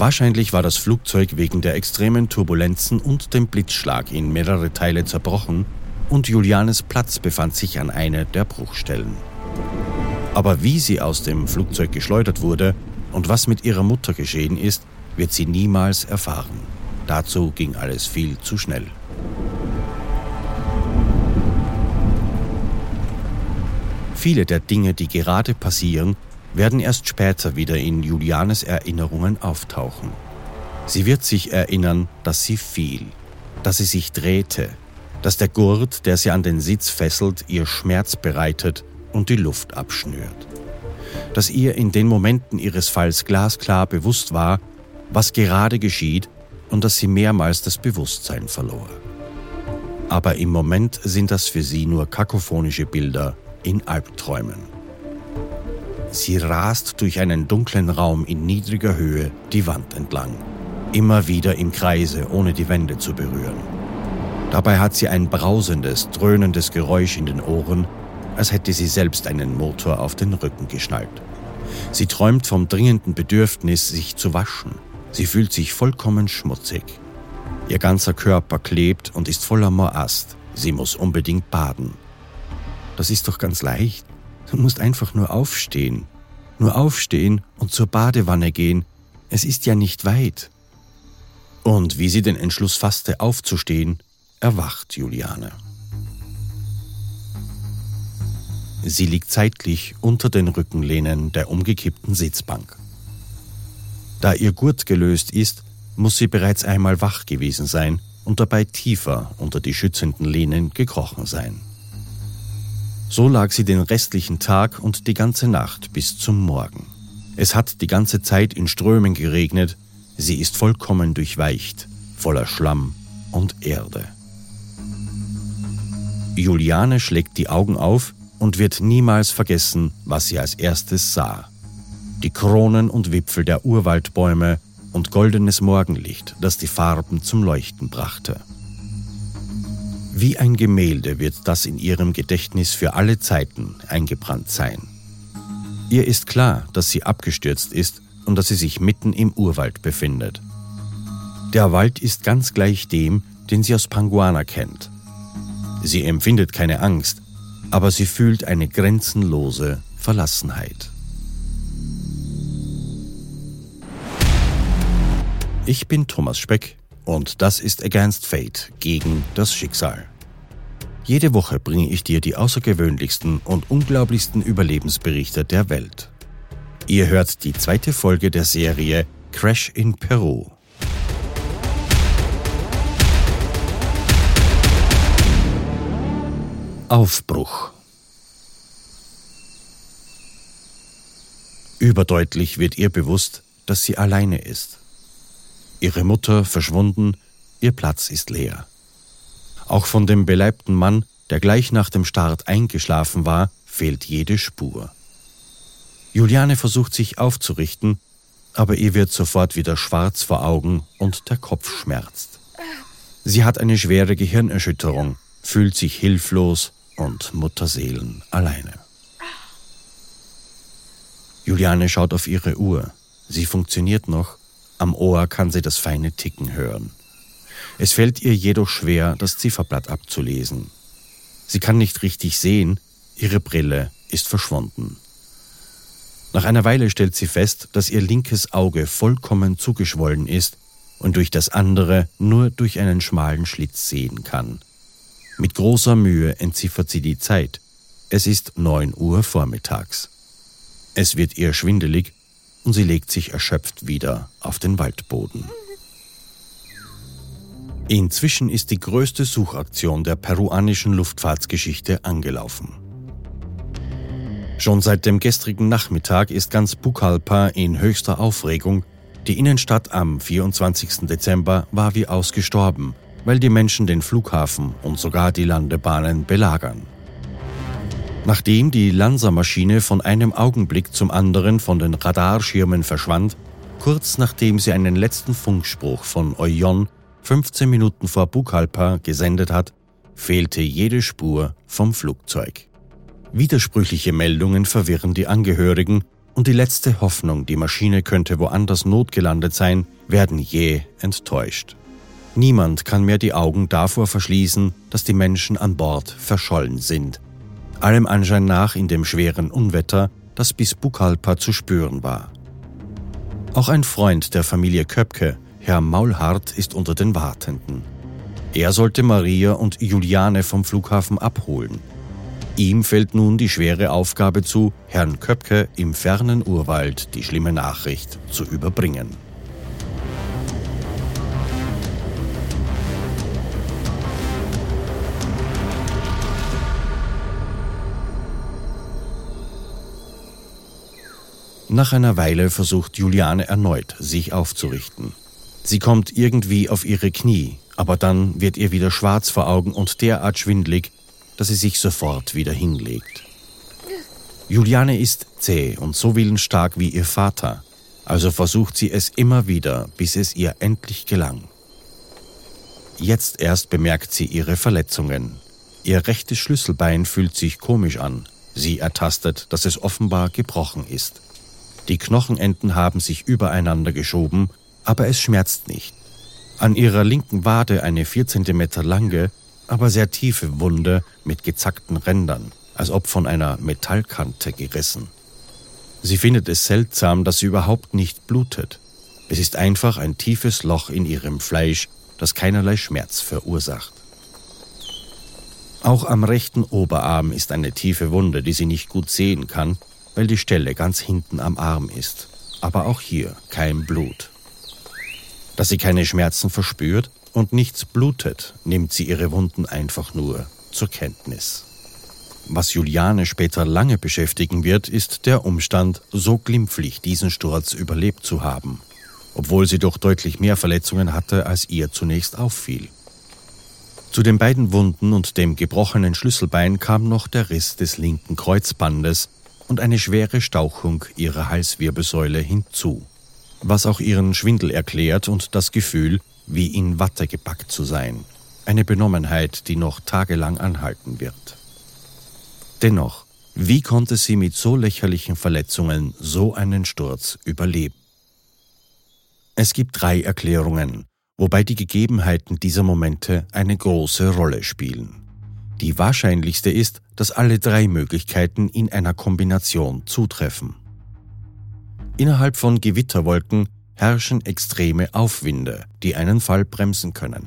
Wahrscheinlich war das Flugzeug wegen der extremen Turbulenzen und dem Blitzschlag in mehrere Teile zerbrochen und Julianes Platz befand sich an einer der Bruchstellen. Aber wie sie aus dem Flugzeug geschleudert wurde und was mit ihrer Mutter geschehen ist, wird sie niemals erfahren. Dazu ging alles viel zu schnell. Viele der Dinge, die gerade passieren, werden erst später wieder in Julianes Erinnerungen auftauchen. Sie wird sich erinnern, dass sie fiel, dass sie sich drehte, dass der Gurt, der sie an den Sitz fesselt, ihr Schmerz bereitet und die Luft abschnürt. Dass ihr in den Momenten ihres Falls glasklar bewusst war, was gerade geschieht und dass sie mehrmals das Bewusstsein verlor. Aber im Moment sind das für sie nur kakophonische Bilder in Albträumen. Sie rast durch einen dunklen Raum in niedriger Höhe die Wand entlang, immer wieder im Kreise, ohne die Wände zu berühren. Dabei hat sie ein brausendes, dröhnendes Geräusch in den Ohren, als hätte sie selbst einen Motor auf den Rücken geschnallt. Sie träumt vom dringenden Bedürfnis, sich zu waschen. Sie fühlt sich vollkommen schmutzig. Ihr ganzer Körper klebt und ist voller Morast. Sie muss unbedingt baden. Das ist doch ganz leicht. Du musst einfach nur aufstehen. Nur aufstehen und zur Badewanne gehen. Es ist ja nicht weit. Und wie sie den Entschluss fasste, aufzustehen, erwacht Juliane. Sie liegt zeitlich unter den Rückenlehnen der umgekippten Sitzbank. Da ihr Gurt gelöst ist, muss sie bereits einmal wach gewesen sein und dabei tiefer unter die schützenden Lehnen gekrochen sein. So lag sie den restlichen Tag und die ganze Nacht bis zum Morgen. Es hat die ganze Zeit in Strömen geregnet, sie ist vollkommen durchweicht, voller Schlamm und Erde. Juliane schlägt die Augen auf und wird niemals vergessen, was sie als erstes sah. Die Kronen und Wipfel der Urwaldbäume und goldenes Morgenlicht, das die Farben zum Leuchten brachte. Wie ein Gemälde wird das in ihrem Gedächtnis für alle Zeiten eingebrannt sein. Ihr ist klar, dass sie abgestürzt ist und dass sie sich mitten im Urwald befindet. Der Wald ist ganz gleich dem, den sie aus Panguana kennt. Sie empfindet keine Angst, aber sie fühlt eine grenzenlose Verlassenheit. Ich bin Thomas Speck und das ist Against Fate gegen das Schicksal. Jede Woche bringe ich dir die außergewöhnlichsten und unglaublichsten Überlebensberichte der Welt. Ihr hört die zweite Folge der Serie Crash in Peru. Aufbruch. Überdeutlich wird ihr bewusst, dass sie alleine ist. Ihre Mutter verschwunden, ihr Platz ist leer. Auch von dem beleibten Mann, der gleich nach dem Start eingeschlafen war, fehlt jede Spur. Juliane versucht sich aufzurichten, aber ihr wird sofort wieder schwarz vor Augen und der Kopf schmerzt. Sie hat eine schwere Gehirnerschütterung, fühlt sich hilflos und Mutterseelen alleine. Juliane schaut auf ihre Uhr. Sie funktioniert noch. Am Ohr kann sie das feine Ticken hören. Es fällt ihr jedoch schwer, das Zifferblatt abzulesen. Sie kann nicht richtig sehen, ihre Brille ist verschwunden. Nach einer Weile stellt sie fest, dass ihr linkes Auge vollkommen zugeschwollen ist und durch das andere nur durch einen schmalen Schlitz sehen kann. Mit großer Mühe entziffert sie die Zeit. Es ist neun Uhr vormittags. Es wird ihr schwindelig und sie legt sich erschöpft wieder auf den Waldboden. Inzwischen ist die größte Suchaktion der peruanischen Luftfahrtsgeschichte angelaufen. Schon seit dem gestrigen Nachmittag ist ganz Pucallpa in höchster Aufregung. Die Innenstadt am 24. Dezember war wie ausgestorben, weil die Menschen den Flughafen und sogar die Landebahnen belagern. Nachdem die Lanza-Maschine von einem Augenblick zum anderen von den Radarschirmen verschwand, kurz nachdem sie einen letzten Funkspruch von Oyon 15 Minuten vor Bukalpa gesendet hat, fehlte jede Spur vom Flugzeug. Widersprüchliche Meldungen verwirren die Angehörigen und die letzte Hoffnung, die Maschine könnte woanders notgelandet sein, werden jäh enttäuscht. Niemand kann mehr die Augen davor verschließen, dass die Menschen an Bord verschollen sind. Allem Anschein nach in dem schweren Unwetter, das bis Bukalpa zu spüren war. Auch ein Freund der Familie Köpke, Herr Maulhardt, ist unter den Wartenden. Er sollte Maria und Juliane vom Flughafen abholen. Ihm fällt nun die schwere Aufgabe zu, Herrn Köpke im fernen Urwald die schlimme Nachricht zu überbringen. Nach einer Weile versucht Juliane erneut, sich aufzurichten. Sie kommt irgendwie auf ihre Knie, aber dann wird ihr wieder schwarz vor Augen und derart schwindlig, dass sie sich sofort wieder hinlegt. Juliane ist zäh und so willensstark wie ihr Vater, also versucht sie es immer wieder, bis es ihr endlich gelang. Jetzt erst bemerkt sie ihre Verletzungen. Ihr rechtes Schlüsselbein fühlt sich komisch an. Sie ertastet, dass es offenbar gebrochen ist. Die Knochenenden haben sich übereinander geschoben, aber es schmerzt nicht. An ihrer linken Wade eine vier Zentimeter lange, aber sehr tiefe Wunde mit gezackten Rändern, als ob von einer Metallkante gerissen. Sie findet es seltsam, dass sie überhaupt nicht blutet. Es ist einfach ein tiefes Loch in ihrem Fleisch, das keinerlei Schmerz verursacht. Auch am rechten Oberarm ist eine tiefe Wunde, die sie nicht gut sehen kann, weil die Stelle ganz hinten am Arm ist. Aber auch hier kein Blut. Dass sie keine Schmerzen verspürt und nichts blutet, nimmt sie ihre Wunden einfach nur zur Kenntnis. Was Juliane später lange beschäftigen wird, ist der Umstand, so glimpflich diesen Sturz überlebt zu haben, obwohl sie doch deutlich mehr Verletzungen hatte, als ihr zunächst auffiel. Zu den beiden Wunden und dem gebrochenen Schlüsselbein kam noch der Riss des linken Kreuzbandes, und eine schwere Stauchung ihrer Halswirbelsäule hinzu, was auch ihren Schwindel erklärt und das Gefühl, wie in Watte gepackt zu sein, eine Benommenheit, die noch tagelang anhalten wird. Dennoch, wie konnte sie mit so lächerlichen Verletzungen so einen Sturz überleben? Es gibt drei Erklärungen, wobei die Gegebenheiten dieser Momente eine große Rolle spielen. Die wahrscheinlichste ist, dass alle drei Möglichkeiten in einer Kombination zutreffen. Innerhalb von Gewitterwolken herrschen extreme Aufwinde, die einen Fall bremsen können.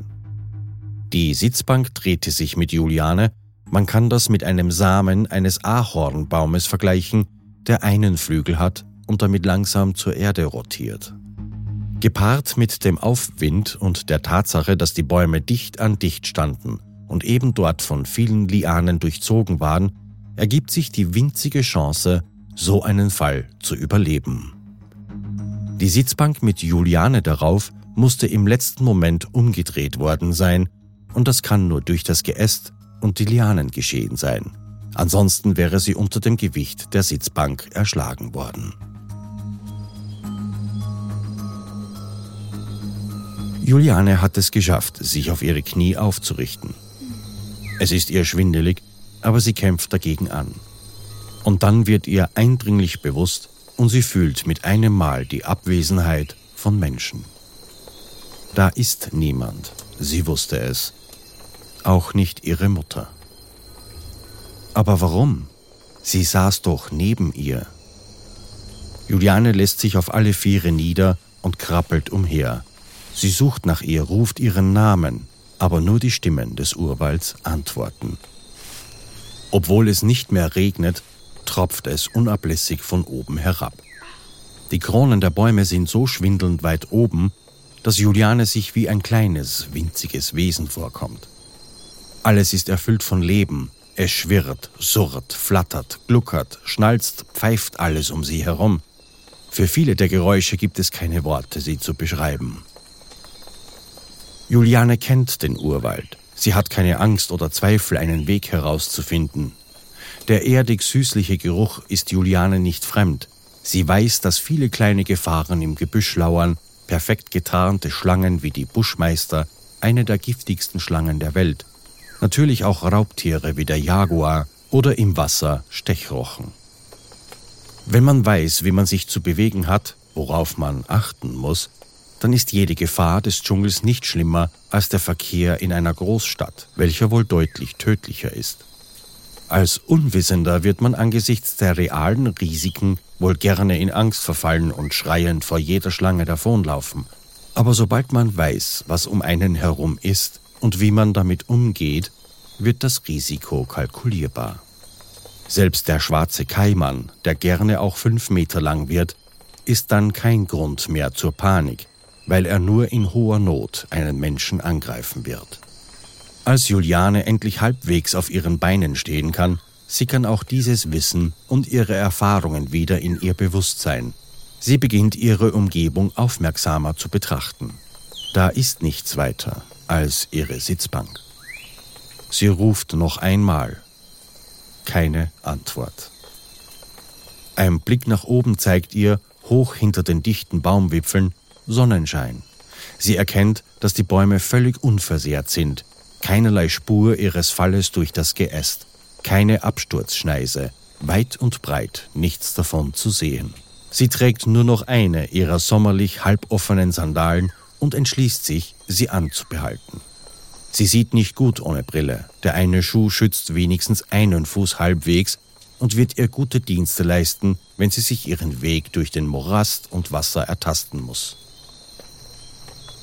Die Sitzbank drehte sich mit Juliane, man kann das mit einem Samen eines Ahornbaumes vergleichen, der einen Flügel hat und damit langsam zur Erde rotiert. Gepaart mit dem Aufwind und der Tatsache, dass die Bäume dicht an dicht standen und eben dort von vielen Lianen durchzogen waren, ergibt sich die winzige Chance, so einen Fall zu überleben. Die Sitzbank mit Juliane darauf musste im letzten Moment umgedreht worden sein, und das kann nur durch das Geäst und die Lianen geschehen sein. Ansonsten wäre sie unter dem Gewicht der Sitzbank erschlagen worden. Juliane hat es geschafft, sich auf ihre Knie aufzurichten. Es ist ihr schwindelig, aber sie kämpft dagegen an. Und dann wird ihr eindringlich bewusst und sie fühlt mit einem Mal die Abwesenheit von Menschen. Da ist niemand, sie wusste es, auch nicht ihre Mutter. Aber warum? Sie saß doch neben ihr. Juliane lässt sich auf alle Viere nieder und krabbelt umher. Sie sucht nach ihr, ruft ihren Namen, aber nur die Stimmen des Urwalds antworten. Obwohl es nicht mehr regnet, tropft es unablässig von oben herab. Die Kronen der Bäume sind so schwindelnd weit oben, dass Juliane sich wie ein kleines, winziges Wesen vorkommt. Alles ist erfüllt von Leben. Es schwirrt, surrt, flattert, gluckert, schnalzt, pfeift alles um sie herum. Für viele der Geräusche gibt es keine Worte, sie zu beschreiben. Juliane kennt den Urwald. Sie hat keine Angst oder Zweifel, einen Weg herauszufinden. Der erdig-süßliche Geruch ist Juliane nicht fremd. Sie weiß, dass viele kleine Gefahren im Gebüsch lauern, perfekt getarnte Schlangen wie die Buschmeister, eine der giftigsten Schlangen der Welt. Natürlich auch Raubtiere wie der Jaguar oder im Wasser Stechrochen. Wenn man weiß, wie man sich zu bewegen hat, worauf man achten muss, dann ist jede Gefahr des Dschungels nicht schlimmer als der Verkehr in einer Großstadt, welcher wohl deutlich tödlicher ist. Als Unwissender wird man angesichts der realen Risiken wohl gerne in Angst verfallen und schreiend vor jeder Schlange davonlaufen. Aber sobald man weiß, was um einen herum ist und wie man damit umgeht, wird das Risiko kalkulierbar. Selbst der schwarze Kaimann, der gerne auch fünf Meter lang wird, ist dann kein Grund mehr zur Panik, weil er nur in hoher Not einen Menschen angreifen wird. Als Juliane endlich halbwegs auf ihren Beinen stehen kann, sickern auch dieses Wissen und ihre Erfahrungen wieder in ihr Bewusstsein. Sie beginnt ihre Umgebung aufmerksamer zu betrachten. Da ist nichts weiter als ihre Sitzbank. Sie ruft noch einmal. Keine Antwort. Ein Blick nach oben zeigt ihr, hoch hinter den dichten Baumwipfeln, Sonnenschein. Sie erkennt, dass die Bäume völlig unversehrt sind, keinerlei Spur ihres Falles durch das Geäst, keine Absturzschneise, weit und breit nichts davon zu sehen. Sie trägt nur noch eine ihrer sommerlich halboffenen Sandalen und entschließt sich, sie anzubehalten. Sie sieht nicht gut ohne Brille. Der eine Schuh schützt wenigstens einen Fuß halbwegs und wird ihr gute Dienste leisten, wenn sie sich ihren Weg durch den Morast und Wasser ertasten muss.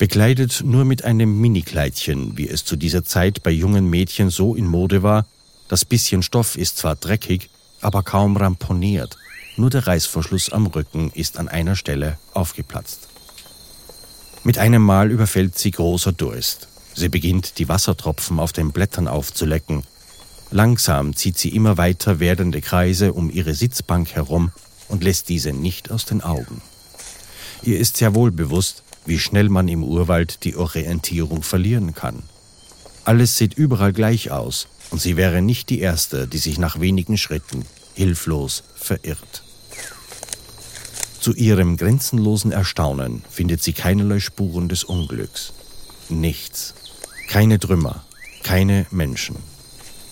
Bekleidet nur mit einem Minikleidchen, wie es zu dieser Zeit bei jungen Mädchen so in Mode war, das bisschen Stoff ist zwar dreckig, aber kaum ramponiert, nur der Reißverschluss am Rücken ist an einer Stelle aufgeplatzt. Mit einem Mal überfällt sie großer Durst. Sie beginnt, die Wassertropfen auf den Blättern aufzulecken. Langsam zieht sie immer weiter werdende Kreise um ihre Sitzbank herum und lässt diese nicht aus den Augen. Ihr ist sehr wohl bewusst, wie schnell man im Urwald die Orientierung verlieren kann. Alles sieht überall gleich aus und sie wäre nicht die Erste, die sich nach wenigen Schritten hilflos verirrt. Zu ihrem grenzenlosen Erstaunen findet sie keinerlei Spuren des Unglücks. Nichts. Keine Trümmer, keine Menschen.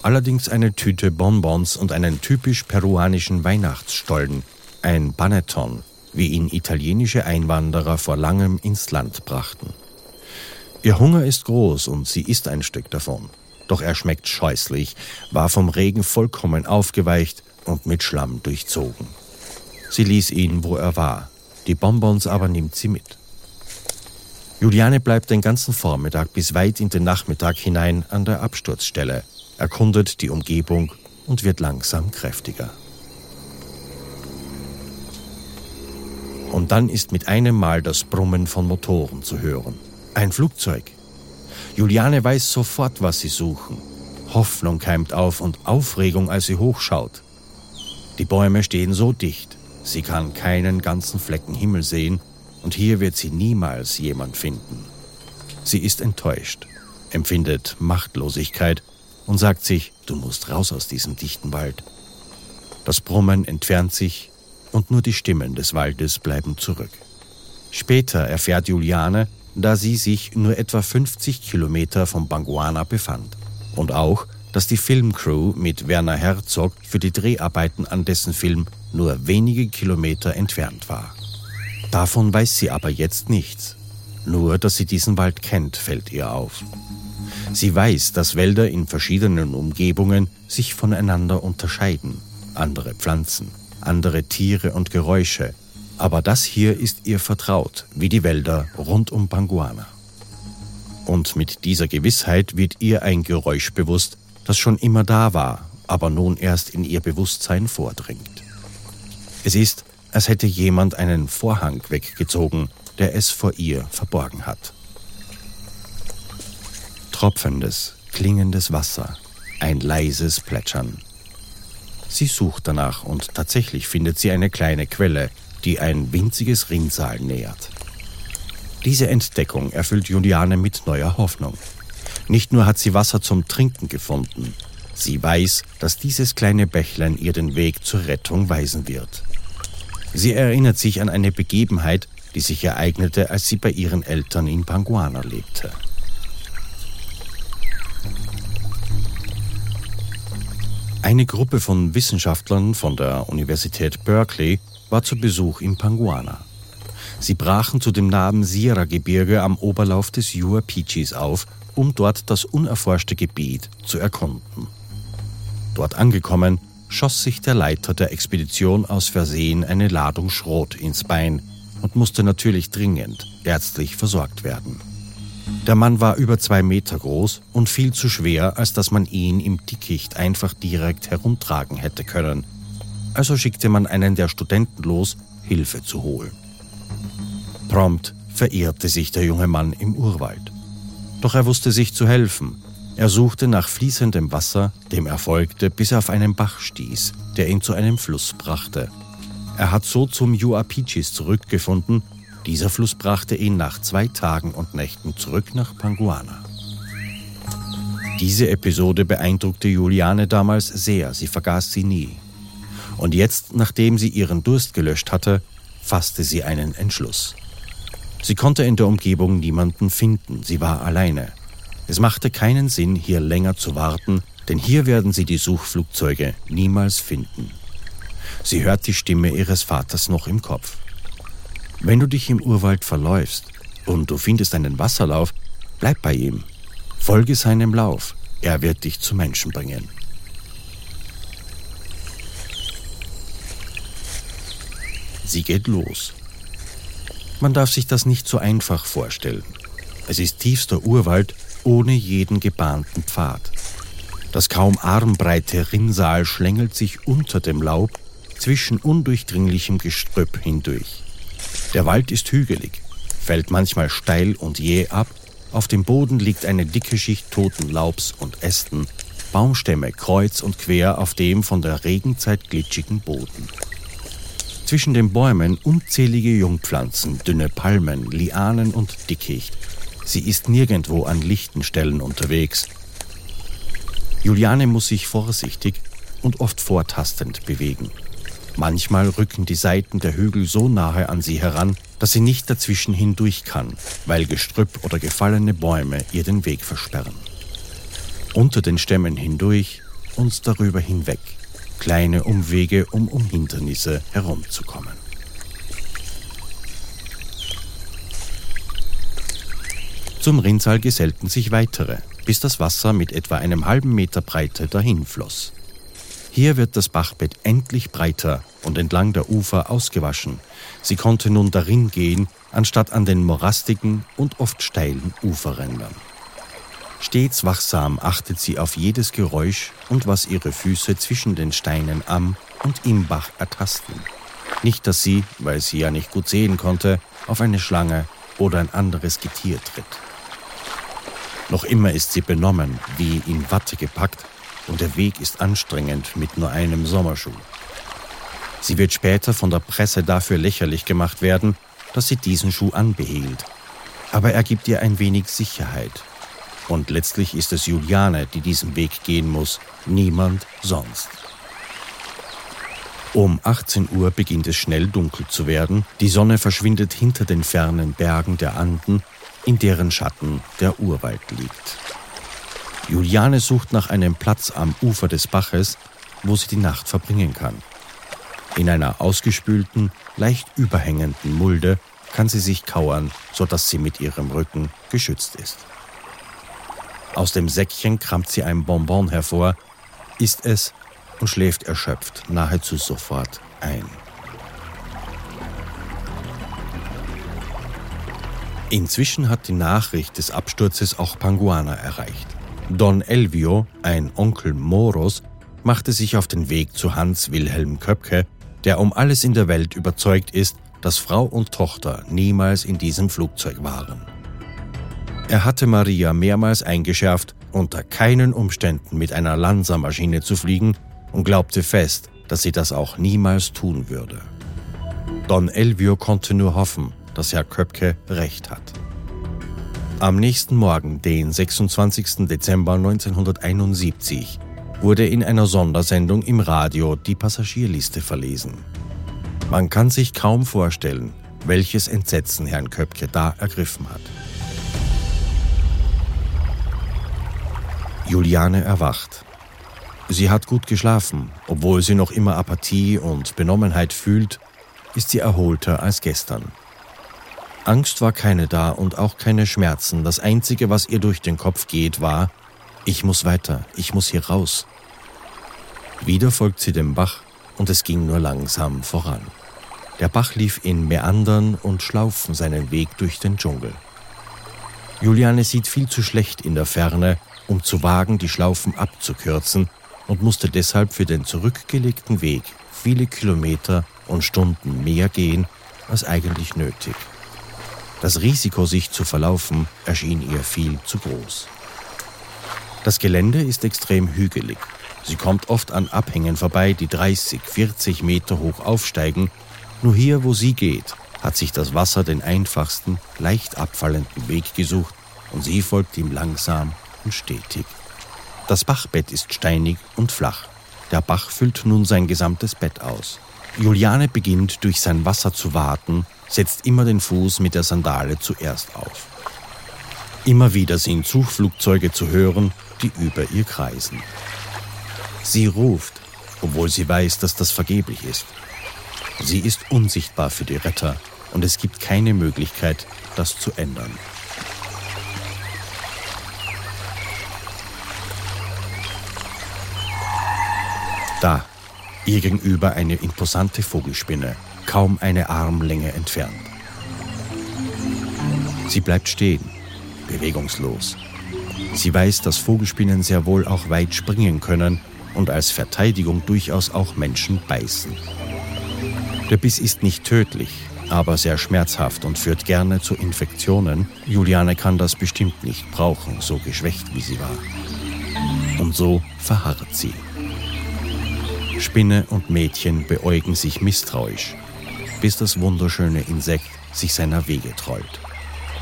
Allerdings eine Tüte Bonbons und einen typisch peruanischen Weihnachtsstollen, ein Panettone, wie ihn italienische Einwanderer vor langem ins Land brachten. Ihr Hunger ist groß und sie isst ein Stück davon. Doch er schmeckt scheußlich, war vom Regen vollkommen aufgeweicht und mit Schlamm durchzogen. Sie ließ ihn, wo er war, die Bonbons aber nimmt sie mit. Juliane bleibt den ganzen Vormittag bis weit in den Nachmittag hinein an der Absturzstelle, erkundet die Umgebung und wird langsam kräftiger. Und dann ist mit einem Mal das Brummen von Motoren zu hören. Ein Flugzeug. Juliane weiß sofort, was sie suchen. Hoffnung keimt auf und Aufregung, als sie hochschaut. Die Bäume stehen so dicht, sie kann keinen ganzen Flecken Himmel sehen und hier wird sie niemals jemand finden. Sie ist enttäuscht, empfindet Machtlosigkeit und sagt sich, du musst raus aus diesem dichten Wald. Das Brummen entfernt sich und nur die Stimmen des Waldes bleiben zurück. Später erfährt Juliane, da sie sich nur etwa 50 Kilometer vom Banguana befand. Und auch, dass die Filmcrew mit Werner Herzog für die Dreharbeiten an dessen Film nur wenige Kilometer entfernt war. Davon weiß sie aber jetzt nichts. Nur, dass sie diesen Wald kennt, fällt ihr auf. Sie weiß, dass Wälder in verschiedenen Umgebungen sich voneinander unterscheiden. Andere Pflanzen, andere Tiere und Geräusche, aber das hier ist ihr vertraut, wie die Wälder rund um Panguana. Und mit dieser Gewissheit wird ihr ein Geräusch bewusst, das schon immer da war, aber nun erst in ihr Bewusstsein vordringt. Es ist, als hätte jemand einen Vorhang weggezogen, der es vor ihr verborgen hat. Tropfendes, klingendes Wasser, ein leises Plätschern. Sie sucht danach und tatsächlich findet sie eine kleine Quelle, die ein winziges Rinnsal nähert. Diese Entdeckung erfüllt Juliane mit neuer Hoffnung. Nicht nur hat sie Wasser zum Trinken gefunden, sie weiß, dass dieses kleine Bächlein ihr den Weg zur Rettung weisen wird. Sie erinnert sich an eine Begebenheit, die sich ereignete, als sie bei ihren Eltern in Panguana lebte. Eine Gruppe von Wissenschaftlern von der Universität Berkeley war zu Besuch in Panguana. Sie brachen zu dem nahen Sierra-Gebirge am Oberlauf des Yuapichis auf, um dort das unerforschte Gebiet zu erkunden. Dort angekommen, schoss sich der Leiter der Expedition aus Versehen eine Ladung Schrot ins Bein und musste natürlich dringend ärztlich versorgt werden. Der Mann war über zwei Meter groß und viel zu schwer, als dass man ihn im Dickicht einfach direkt herumtragen hätte können. Also schickte man einen der Studenten los, Hilfe zu holen. Prompt verirrte sich der junge Mann im Urwald. Doch er wusste sich zu helfen. Er suchte nach fließendem Wasser, dem er folgte, bis er auf einen Bach stieß, der ihn zu einem Fluss brachte. Er hat so zum Yuapichis zurückgefunden. Dieser Fluss brachte ihn nach zwei Tagen und Nächten zurück nach Panguana. Diese Episode beeindruckte Juliane damals sehr, sie vergaß sie nie. Und jetzt, nachdem sie ihren Durst gelöscht hatte, fasste sie einen Entschluss. Sie konnte in der Umgebung niemanden finden, sie war alleine. Es machte keinen Sinn, hier länger zu warten, denn hier werden sie die Suchflugzeuge niemals finden. Sie hört die Stimme ihres Vaters noch im Kopf. Wenn du dich im Urwald verläufst und du findest einen Wasserlauf, bleib bei ihm. Folge seinem Lauf, er wird dich zu Menschen bringen. Sie geht los. Man darf sich das nicht so einfach vorstellen. Es ist tiefster Urwald ohne jeden gebahnten Pfad. Das kaum armbreite Rinnsal schlängelt sich unter dem Laub zwischen undurchdringlichem Gestrüpp hindurch. Der Wald ist hügelig, fällt manchmal steil und jäh ab, auf dem Boden liegt eine dicke Schicht toten Laubs und Ästen, Baumstämme kreuz und quer auf dem von der Regenzeit glitschigen Boden. Zwischen den Bäumen unzählige Jungpflanzen, dünne Palmen, Lianen und Dickicht. Sie ist nirgendwo an lichten Stellen unterwegs. Juliane muss sich vorsichtig und oft vortastend bewegen. Manchmal rücken die Seiten der Hügel so nahe an sie heran, dass sie nicht dazwischen hindurch kann, weil Gestrüpp oder gefallene Bäume ihr den Weg versperren. Unter den Stämmen hindurch und darüber hinweg kleine Umwege, um um Hindernisse herumzukommen. Zum Rinnsal gesellten sich weitere, bis das Wasser mit etwa einem halben Meter Breite dahinfloss. Hier wird das Bachbett endlich breiter und entlang der Ufer ausgewaschen. Sie konnte nun darin gehen, anstatt an den morastigen und oft steilen Uferrändern. Stets wachsam achtet sie auf jedes Geräusch und was ihre Füße zwischen den Steinen am und im Bach ertasten. Nicht, dass sie, weil sie ja nicht gut sehen konnte, auf eine Schlange oder ein anderes Getier tritt. Noch immer ist sie benommen, wie in Watte gepackt, und der Weg ist anstrengend mit nur einem Sommerschuh. Sie wird später von der Presse dafür lächerlich gemacht werden, dass sie diesen Schuh anbehielt. Aber er gibt ihr ein wenig Sicherheit und letztlich ist es Juliane, die diesen Weg gehen muss, niemand sonst. Um 18 Uhr beginnt es schnell dunkel zu werden, die Sonne verschwindet hinter den fernen Bergen der Anden, in deren Schatten der Urwald liegt. Juliane sucht nach einem Platz am Ufer des Baches, wo sie die Nacht verbringen kann. In einer ausgespülten, leicht überhängenden Mulde kann sie sich kauern, sodass sie mit ihrem Rücken geschützt ist. Aus dem Säckchen kramt sie ein Bonbon hervor, isst es und schläft erschöpft nahezu sofort ein. Inzwischen hat die Nachricht des Absturzes auch Panguana erreicht. Don Elvio, ein Onkel Moros, machte sich auf den Weg zu Hans Wilhelm Köpke, der um alles in der Welt überzeugt ist, dass Frau und Tochter niemals in diesem Flugzeug waren. Er hatte Maria mehrmals eingeschärft, unter keinen Umständen mit einer Lanza-Maschine zu fliegen und glaubte fest, dass sie das auch niemals tun würde. Don Elvio konnte nur hoffen, dass Herr Köpke recht hat. Am nächsten Morgen, den 26. Dezember 1971, wurde in einer Sondersendung im Radio die Passagierliste verlesen. Man kann sich kaum vorstellen, welches Entsetzen Herrn Köpke da ergriffen hat. Juliane erwacht. Sie hat gut geschlafen, obwohl sie noch immer Apathie und Benommenheit fühlt, ist sie erholter als gestern. Angst war keine da und auch keine Schmerzen. Das Einzige, was ihr durch den Kopf geht, war, ich muss weiter, ich muss hier raus. Wieder folgt sie dem Bach und es ging nur langsam voran. Der Bach lief in Meandern und Schlaufen seinen Weg durch den Dschungel. Juliane sieht viel zu schlecht in der Ferne, um zu wagen, die Schlaufen abzukürzen und musste deshalb für den zurückgelegten Weg viele Kilometer und Stunden mehr gehen als eigentlich nötig. Das Risiko, sich zu verlaufen, erschien ihr viel zu groß. Das Gelände ist extrem hügelig. Sie kommt oft an Abhängen vorbei, die 30, 40 Meter hoch aufsteigen. Nur hier, wo sie geht, hat sich das Wasser den einfachsten, leicht abfallenden Weg gesucht und sie folgt ihm langsam und stetig. Das Bachbett ist steinig und flach. Der Bach füllt nun sein gesamtes Bett aus. Juliane beginnt durch sein Wasser zu warten setzt immer den Fuß mit der Sandale zuerst auf. Immer wieder sind Suchflugzeuge zu hören, die über ihr kreisen. Sie ruft, obwohl sie weiß, dass das vergeblich ist. Sie ist unsichtbar für die Retter und es gibt keine Möglichkeit, das zu ändern. Da, ihr gegenüber eine imposante Vogelspinne, kaum eine Armlänge entfernt. Sie bleibt stehen, bewegungslos. Sie weiß, dass Vogelspinnen sehr wohl auch weit springen können und als Verteidigung durchaus auch Menschen beißen. Der Biss ist nicht tödlich, aber sehr schmerzhaft und führt gerne zu Infektionen. Juliane kann das bestimmt nicht brauchen, so geschwächt wie sie war. Und so verharrt sie. Spinne und Mädchen beäugen sich misstrauisch bis das wunderschöne Insekt sich seiner Wege trollt.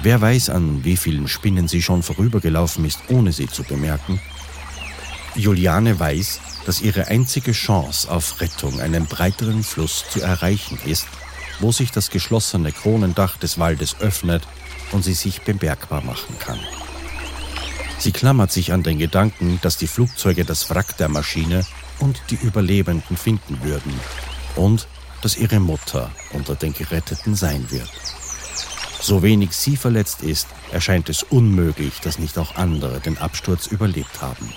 Wer weiß, an wie vielen Spinnen sie schon vorübergelaufen ist, ohne sie zu bemerken? Juliane weiß, dass ihre einzige Chance auf Rettung einen breiteren Fluss zu erreichen ist, wo sich das geschlossene Kronendach des Waldes öffnet und sie sich bemerkbar machen kann. Sie klammert sich an den Gedanken, dass die Flugzeuge das Wrack der Maschine und die Überlebenden finden würden und dass ihre Mutter unter den Geretteten sein wird. So wenig sie verletzt ist, erscheint es unmöglich, dass nicht auch andere den Absturz überlebt haben.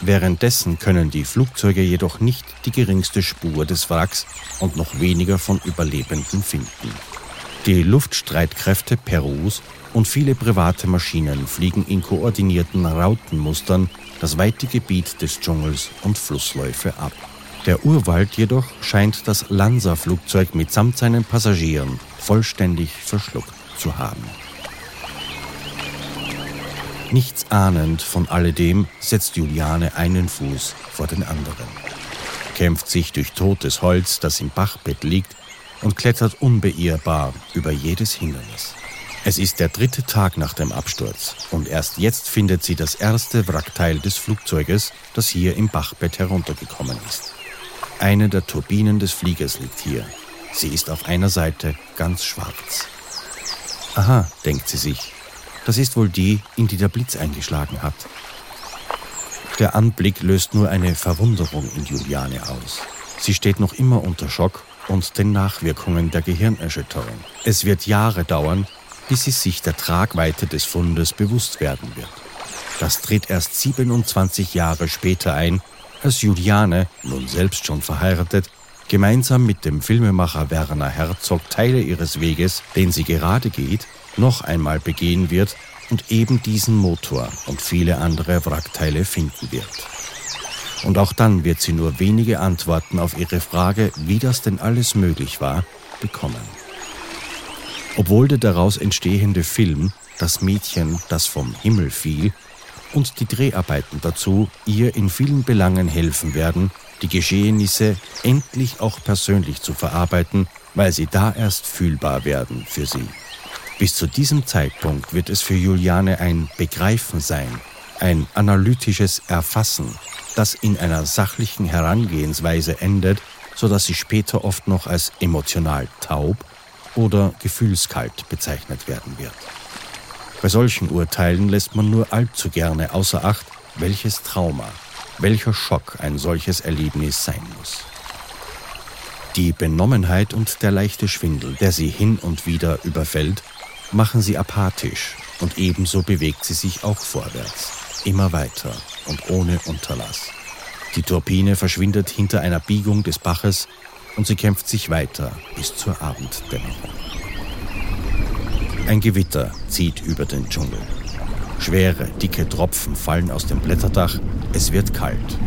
Währenddessen können die Flugzeuge jedoch nicht die geringste Spur des Wracks und noch weniger von Überlebenden finden. Die Luftstreitkräfte Perus und viele private Maschinen fliegen in koordinierten Rautenmustern das weite Gebiet des Dschungels und Flussläufe ab. Der Urwald jedoch scheint das Lanza-Flugzeug mitsamt seinen Passagieren vollständig verschluckt zu haben. Nichts ahnend von alledem setzt Juliane einen Fuß vor den anderen, kämpft sich durch totes Holz, das im Bachbett liegt, und klettert unbeirrbar über jedes Hindernis. Es ist der dritte Tag nach dem Absturz und erst jetzt findet sie das erste Wrackteil des Flugzeuges, das hier im Bachbett heruntergekommen ist. Eine der Turbinen des Fliegers liegt hier. Sie ist auf einer Seite ganz schwarz. Aha, denkt sie sich, das ist wohl die, in die der Blitz eingeschlagen hat. Der Anblick löst nur eine Verwunderung in Juliane aus. Sie steht noch immer unter Schock und den Nachwirkungen der Gehirnerschütterung. Es wird Jahre dauern, bis sie sich der Tragweite des Fundes bewusst werden wird. Das tritt erst 27 Jahre später ein, als Juliane, nun selbst schon verheiratet, gemeinsam mit dem Filmemacher Werner Herzog Teile ihres Weges, den sie gerade geht, noch einmal begehen wird und eben diesen Motor und viele andere Wrackteile finden wird. Und auch dann wird sie nur wenige Antworten auf ihre Frage, wie das denn alles möglich war, bekommen. Obwohl der daraus entstehende Film Das Mädchen, das vom Himmel fiel, und die Dreharbeiten dazu ihr in vielen Belangen helfen werden, die Geschehnisse endlich auch persönlich zu verarbeiten, weil sie da erst fühlbar werden für sie. Bis zu diesem Zeitpunkt wird es für Juliane ein Begreifen sein, ein analytisches Erfassen, das in einer sachlichen Herangehensweise endet, sodass sie später oft noch als emotional taub oder gefühlskalt bezeichnet werden wird. Bei solchen Urteilen lässt man nur allzu gerne außer Acht, welches Trauma, welcher Schock ein solches Erlebnis sein muss. Die Benommenheit und der leichte Schwindel, der sie hin und wieder überfällt, machen sie apathisch und ebenso bewegt sie sich auch vorwärts, immer weiter und ohne Unterlass. Die Turpine verschwindet hinter einer Biegung des Baches und sie kämpft sich weiter bis zur Abenddämmerung. Ein Gewitter zieht über den Dschungel. Schwere, dicke Tropfen fallen aus dem Blätterdach, es wird kalt.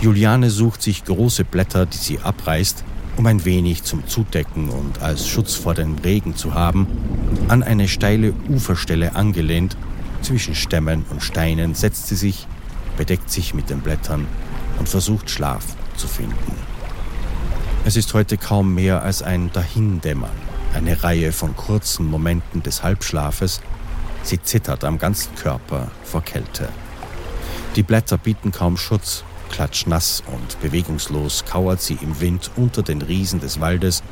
Juliane sucht sich große Blätter, die sie abreißt, um ein wenig zum Zudecken und als Schutz vor dem Regen zu haben, an eine steile Uferstelle angelehnt, zwischen Stämmen und Steinen setzt sie sich, bedeckt sich mit den Blättern und versucht Schlaf zu finden. Es ist heute kaum mehr als ein Dahindämmern, eine Reihe von kurzen Momenten des Halbschlafes. Sie zittert am ganzen Körper vor Kälte. Die Blätter bieten kaum Schutz, klatschnass und bewegungslos kauert sie im Wind unter den Riesen des Waldes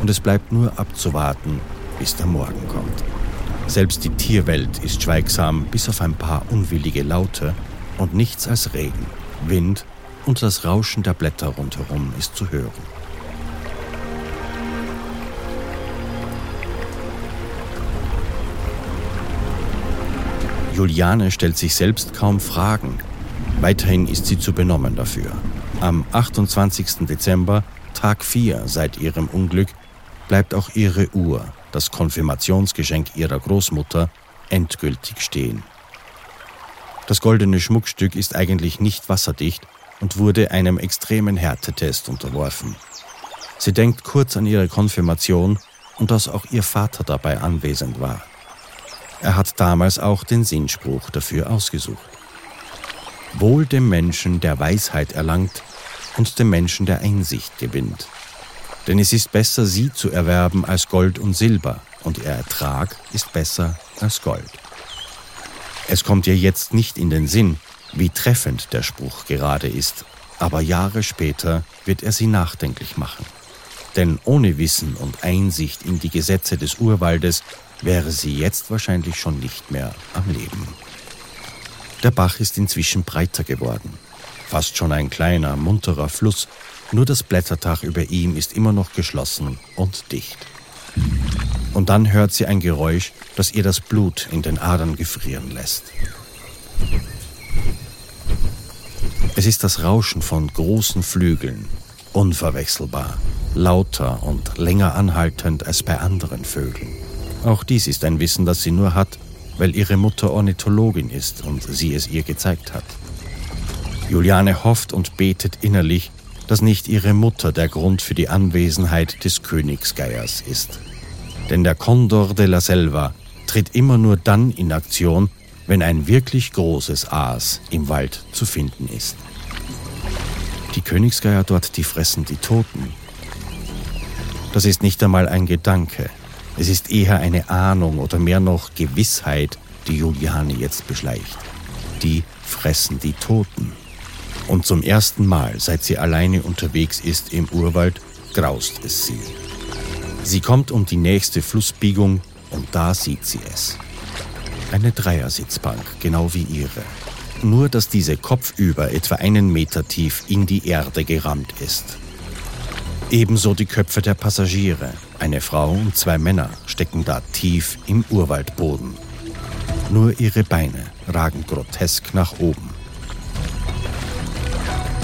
und es bleibt nur abzuwarten, bis der Morgen kommt. Selbst die Tierwelt ist schweigsam, bis auf ein paar unwillige Laute und nichts als Regen, Wind und das Rauschen der Blätter rundherum ist zu hören. Juliane stellt sich selbst kaum Fragen. Weiterhin ist sie zu benommen dafür. Am 28. Dezember, Tag 4 seit ihrem Unglück, bleibt auch ihre Uhr, das Konfirmationsgeschenk ihrer Großmutter, endgültig stehen. Das goldene Schmuckstück ist eigentlich nicht wasserdicht und wurde einem extremen Härtetest unterworfen. Sie denkt kurz an ihre Konfirmation und dass auch ihr Vater dabei anwesend war. Er hat damals auch den Sinnspruch dafür ausgesucht. Wohl dem Menschen, der Weisheit erlangt und dem Menschen, der Einsicht gewinnt. Denn es ist besser, sie zu erwerben als Gold und Silber, und ihr Ertrag ist besser als Gold. Es kommt ihr jetzt nicht in den Sinn, wie treffend der Spruch gerade ist, aber Jahre später wird er sie nachdenklich machen. Denn ohne Wissen und Einsicht in die Gesetze des Urwaldes wäre sie jetzt wahrscheinlich schon nicht mehr am Leben. Der Bach ist inzwischen breiter geworden. Fast schon ein kleiner, munterer Fluss, nur das Blätterdach über ihm ist immer noch geschlossen und dicht. Und dann hört sie ein Geräusch, das ihr das Blut in den Adern gefrieren lässt. Es ist das Rauschen von großen Flügeln, unverwechselbar, lauter und länger anhaltend als bei anderen Vögeln. Auch dies ist ein Wissen, das sie nur hat, weil ihre Mutter Ornithologin ist und sie es ihr gezeigt hat. Juliane hofft und betet innerlich, dass nicht ihre Mutter der Grund für die Anwesenheit des Königsgeiers ist. Denn der Condor de la Selva tritt immer nur dann in Aktion, wenn ein wirklich großes Aas im Wald zu finden ist. Die Königsgeier dort, die fressen die Toten. Das ist nicht einmal ein Gedanke, es ist eher eine Ahnung oder mehr noch Gewissheit, die Juliane jetzt beschleicht. Die fressen die Toten. Und zum ersten Mal, seit sie alleine unterwegs ist im Urwald, graust es sie. Sie kommt um die nächste Flussbiegung und da sieht sie es. Eine Dreiersitzbank, genau wie ihre. Nur, dass diese kopfüber etwa einen Meter tief in die Erde gerammt ist. Ebenso die Köpfe der Passagiere. Eine Frau und zwei Männer stecken da tief im Urwaldboden. Nur ihre Beine ragen grotesk nach oben.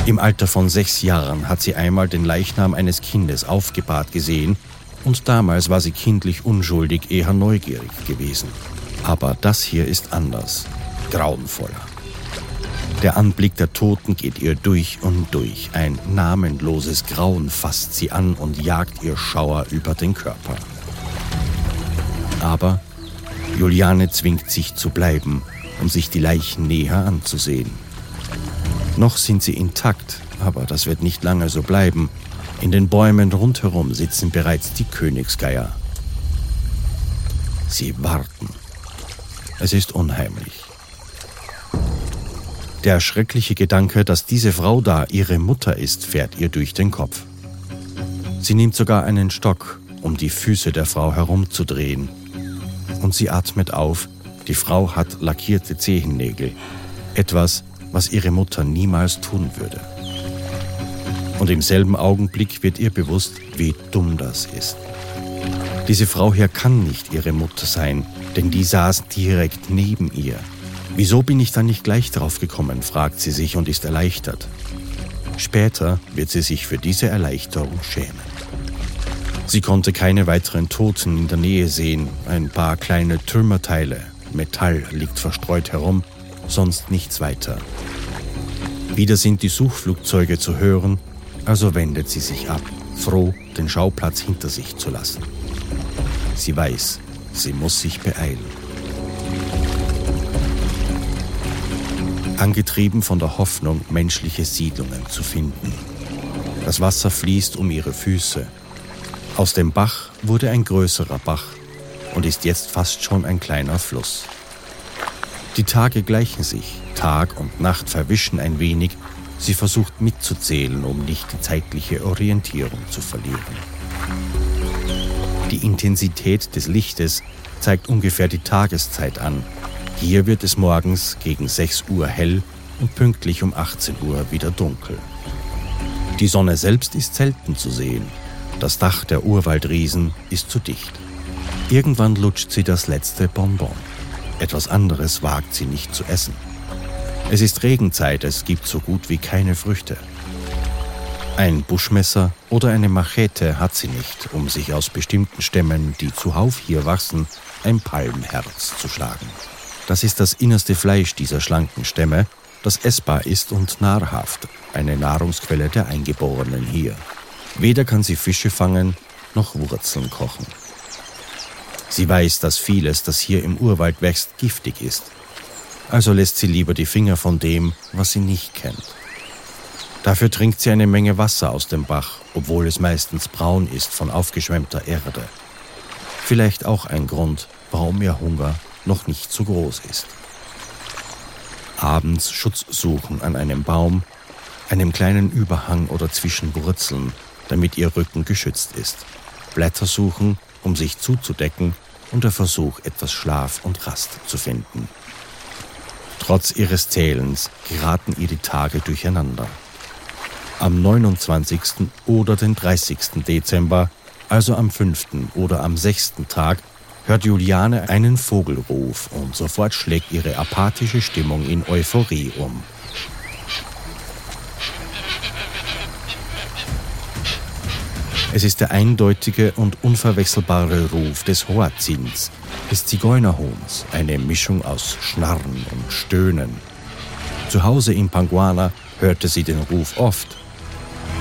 Im Alter von sechs Jahren hat sie einmal den Leichnam eines Kindes aufgebahrt gesehen und damals war sie kindlich unschuldig, eher neugierig gewesen. Aber das hier ist anders, grauenvoller. Der Anblick der Toten geht ihr durch und durch. Ein namenloses Grauen fasst sie an und jagt ihr Schauer über den Körper. Aber Juliane zwingt sich zu bleiben, um sich die Leichen näher anzusehen. Noch sind sie intakt, aber das wird nicht lange so bleiben. In den Bäumen rundherum sitzen bereits die Königsgeier. Sie warten. Es ist unheimlich. Der schreckliche Gedanke, dass diese Frau da ihre Mutter ist, fährt ihr durch den Kopf. Sie nimmt sogar einen Stock, um die Füße der Frau herumzudrehen. Und sie atmet auf, die Frau hat lackierte Zehennägel. Etwas, was ihre Mutter niemals tun würde. Und im selben Augenblick wird ihr bewusst, wie dumm das ist. Diese Frau hier kann nicht ihre Mutter sein, denn die saß direkt neben ihr. Wieso bin ich dann nicht gleich drauf gekommen, fragt sie sich und ist erleichtert. Später wird sie sich für diese Erleichterung schämen. Sie konnte keine weiteren Toten in der Nähe sehen, ein paar kleine Trümmerteile, Metall liegt verstreut herum, sonst nichts weiter. Wieder sind die Suchflugzeuge zu hören, also wendet sie sich ab, froh, den Schauplatz hinter sich zu lassen. Sie weiß, sie muss sich beeilen. Angetrieben von der Hoffnung, menschliche Siedlungen zu finden. Das Wasser fließt um ihre Füße. Aus dem Bach wurde ein größerer Bach und ist jetzt fast schon ein kleiner Fluss. Die Tage gleichen sich, Tag und Nacht verwischen ein wenig, sie versucht mitzuzählen, um nicht die zeitliche Orientierung zu verlieren. Die Intensität des Lichtes zeigt ungefähr die Tageszeit an. Hier wird es morgens gegen 6 Uhr hell und pünktlich um 18 Uhr wieder dunkel. Die Sonne selbst ist selten zu sehen. Das Dach der Urwaldriesen ist zu dicht. Irgendwann lutscht sie das letzte Bonbon. Etwas anderes wagt sie nicht zu essen. Es ist Regenzeit, es gibt so gut wie keine Früchte. Ein Buschmesser oder eine Machete hat sie nicht, um sich aus bestimmten Stämmen, die zuhauf hier wachsen, ein Palmherz zu schlagen. Das ist das innerste Fleisch dieser schlanken Stämme, das essbar ist und nahrhaft, eine Nahrungsquelle der Eingeborenen hier. Weder kann sie Fische fangen, noch Wurzeln kochen. Sie weiß, dass vieles, das hier im Urwald wächst, giftig ist. Also lässt sie lieber die Finger von dem, was sie nicht kennt. Dafür trinkt sie eine Menge Wasser aus dem Bach, obwohl es meistens braun ist von aufgeschwemmter Erde. Vielleicht auch ein Grund, warum ihr Hunger noch nicht so groß ist. Abends Schutz suchen an einem Baum, einem kleinen Überhang oder zwischen Wurzeln, damit ihr Rücken geschützt ist. Blätter suchen, um sich zuzudecken und der Versuch, etwas Schlaf und Rast zu finden. Trotz ihres Zählens geraten ihr die Tage durcheinander am 29. oder den 30. Dezember, also am 5. oder am 6. Tag, hört Juliane einen Vogelruf und sofort schlägt ihre apathische Stimmung in Euphorie um. Es ist der eindeutige und unverwechselbare Ruf des Hoazins, des Zigeunerhuhns, eine Mischung aus Schnarren und Stöhnen. Zu Hause in Panguana hörte sie den Ruf oft,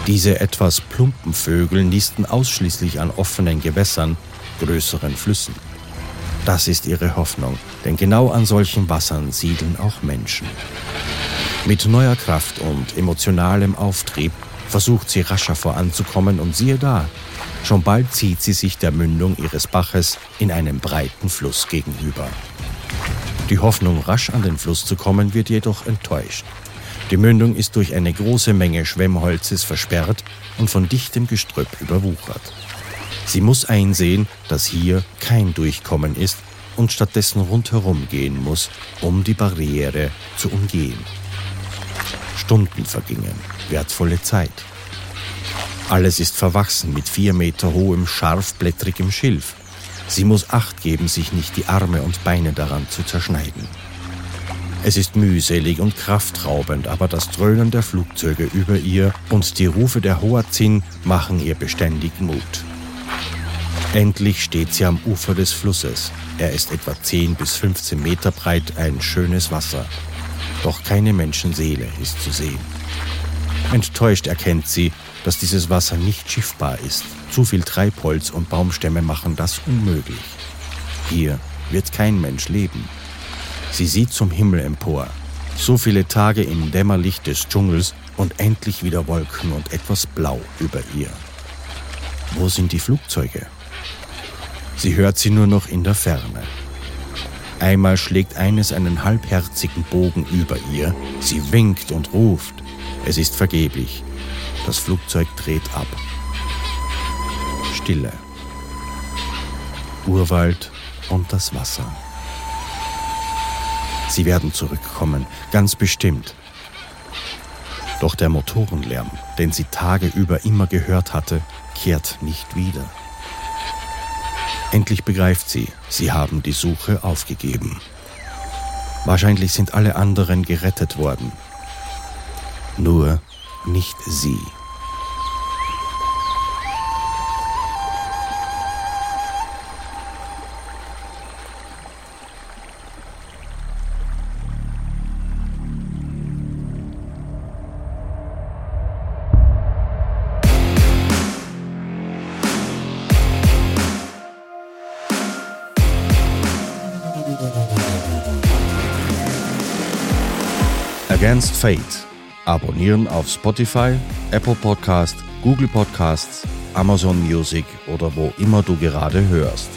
diese etwas plumpen Vögel nisten ausschließlich an offenen Gewässern, größeren Flüssen. Das ist ihre Hoffnung, denn genau an solchen Wassern siedeln auch Menschen. Mit neuer Kraft und emotionalem Auftrieb versucht sie rascher voranzukommen und siehe da, schon bald zieht sie sich der Mündung ihres Baches in einem breiten Fluss gegenüber. Die Hoffnung, rasch an den Fluss zu kommen, wird jedoch enttäuscht. Die Mündung ist durch eine große Menge Schwemmholzes versperrt und von dichtem Gestrüpp überwuchert. Sie muss einsehen, dass hier kein Durchkommen ist und stattdessen rundherum gehen muss, um die Barriere zu umgehen. Stunden vergingen, wertvolle Zeit. Alles ist verwachsen mit vier Meter hohem, scharfblättrigem Schilf. Sie muss Acht geben, sich nicht die Arme und Beine daran zu zerschneiden. Es ist mühselig und kraftraubend, aber das Dröhnen der Flugzeuge über ihr und die Rufe der Hoazin machen ihr beständig Mut. Endlich steht sie am Ufer des Flusses. Er ist etwa 10 bis 15 Meter breit, ein schönes Wasser. Doch keine Menschenseele ist zu sehen. Enttäuscht erkennt sie, dass dieses Wasser nicht schiffbar ist. Zu viel Treibholz und Baumstämme machen das unmöglich. Hier wird kein Mensch leben. Sie sieht zum Himmel empor. So viele Tage im Dämmerlicht des Dschungels und endlich wieder Wolken und etwas Blau über ihr. Wo sind die Flugzeuge? Sie hört sie nur noch in der Ferne. Einmal schlägt eines einen halbherzigen Bogen über ihr. Sie winkt und ruft. Es ist vergeblich. Das Flugzeug dreht ab. Stille. Urwald und das Wasser. Sie werden zurückkommen, ganz bestimmt. Doch der Motorenlärm, den sie tageüber immer gehört hatte, kehrt nicht wieder. Endlich begreift sie, sie haben die Suche aufgegeben. Wahrscheinlich sind alle anderen gerettet worden. Nur nicht sie. Against Fate. Abonnieren auf Spotify, Apple Podcast, Google Podcasts, Amazon Music oder wo immer du gerade hörst.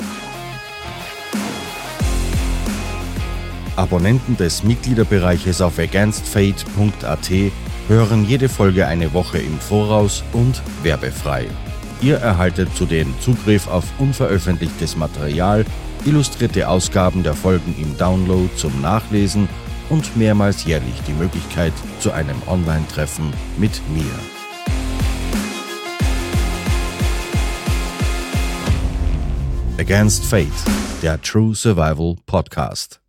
Abonnenten des Mitgliederbereiches auf againstfate.at hören jede Folge eine Woche im Voraus und werbefrei. Ihr erhaltet zudem Zugriff auf unveröffentlichtes Material, illustrierte Ausgaben der Folgen im Download zum Nachlesen und mehrmals jährlich die Möglichkeit zu einem Online-Treffen mit mir. Against Fate, der True Survival Podcast.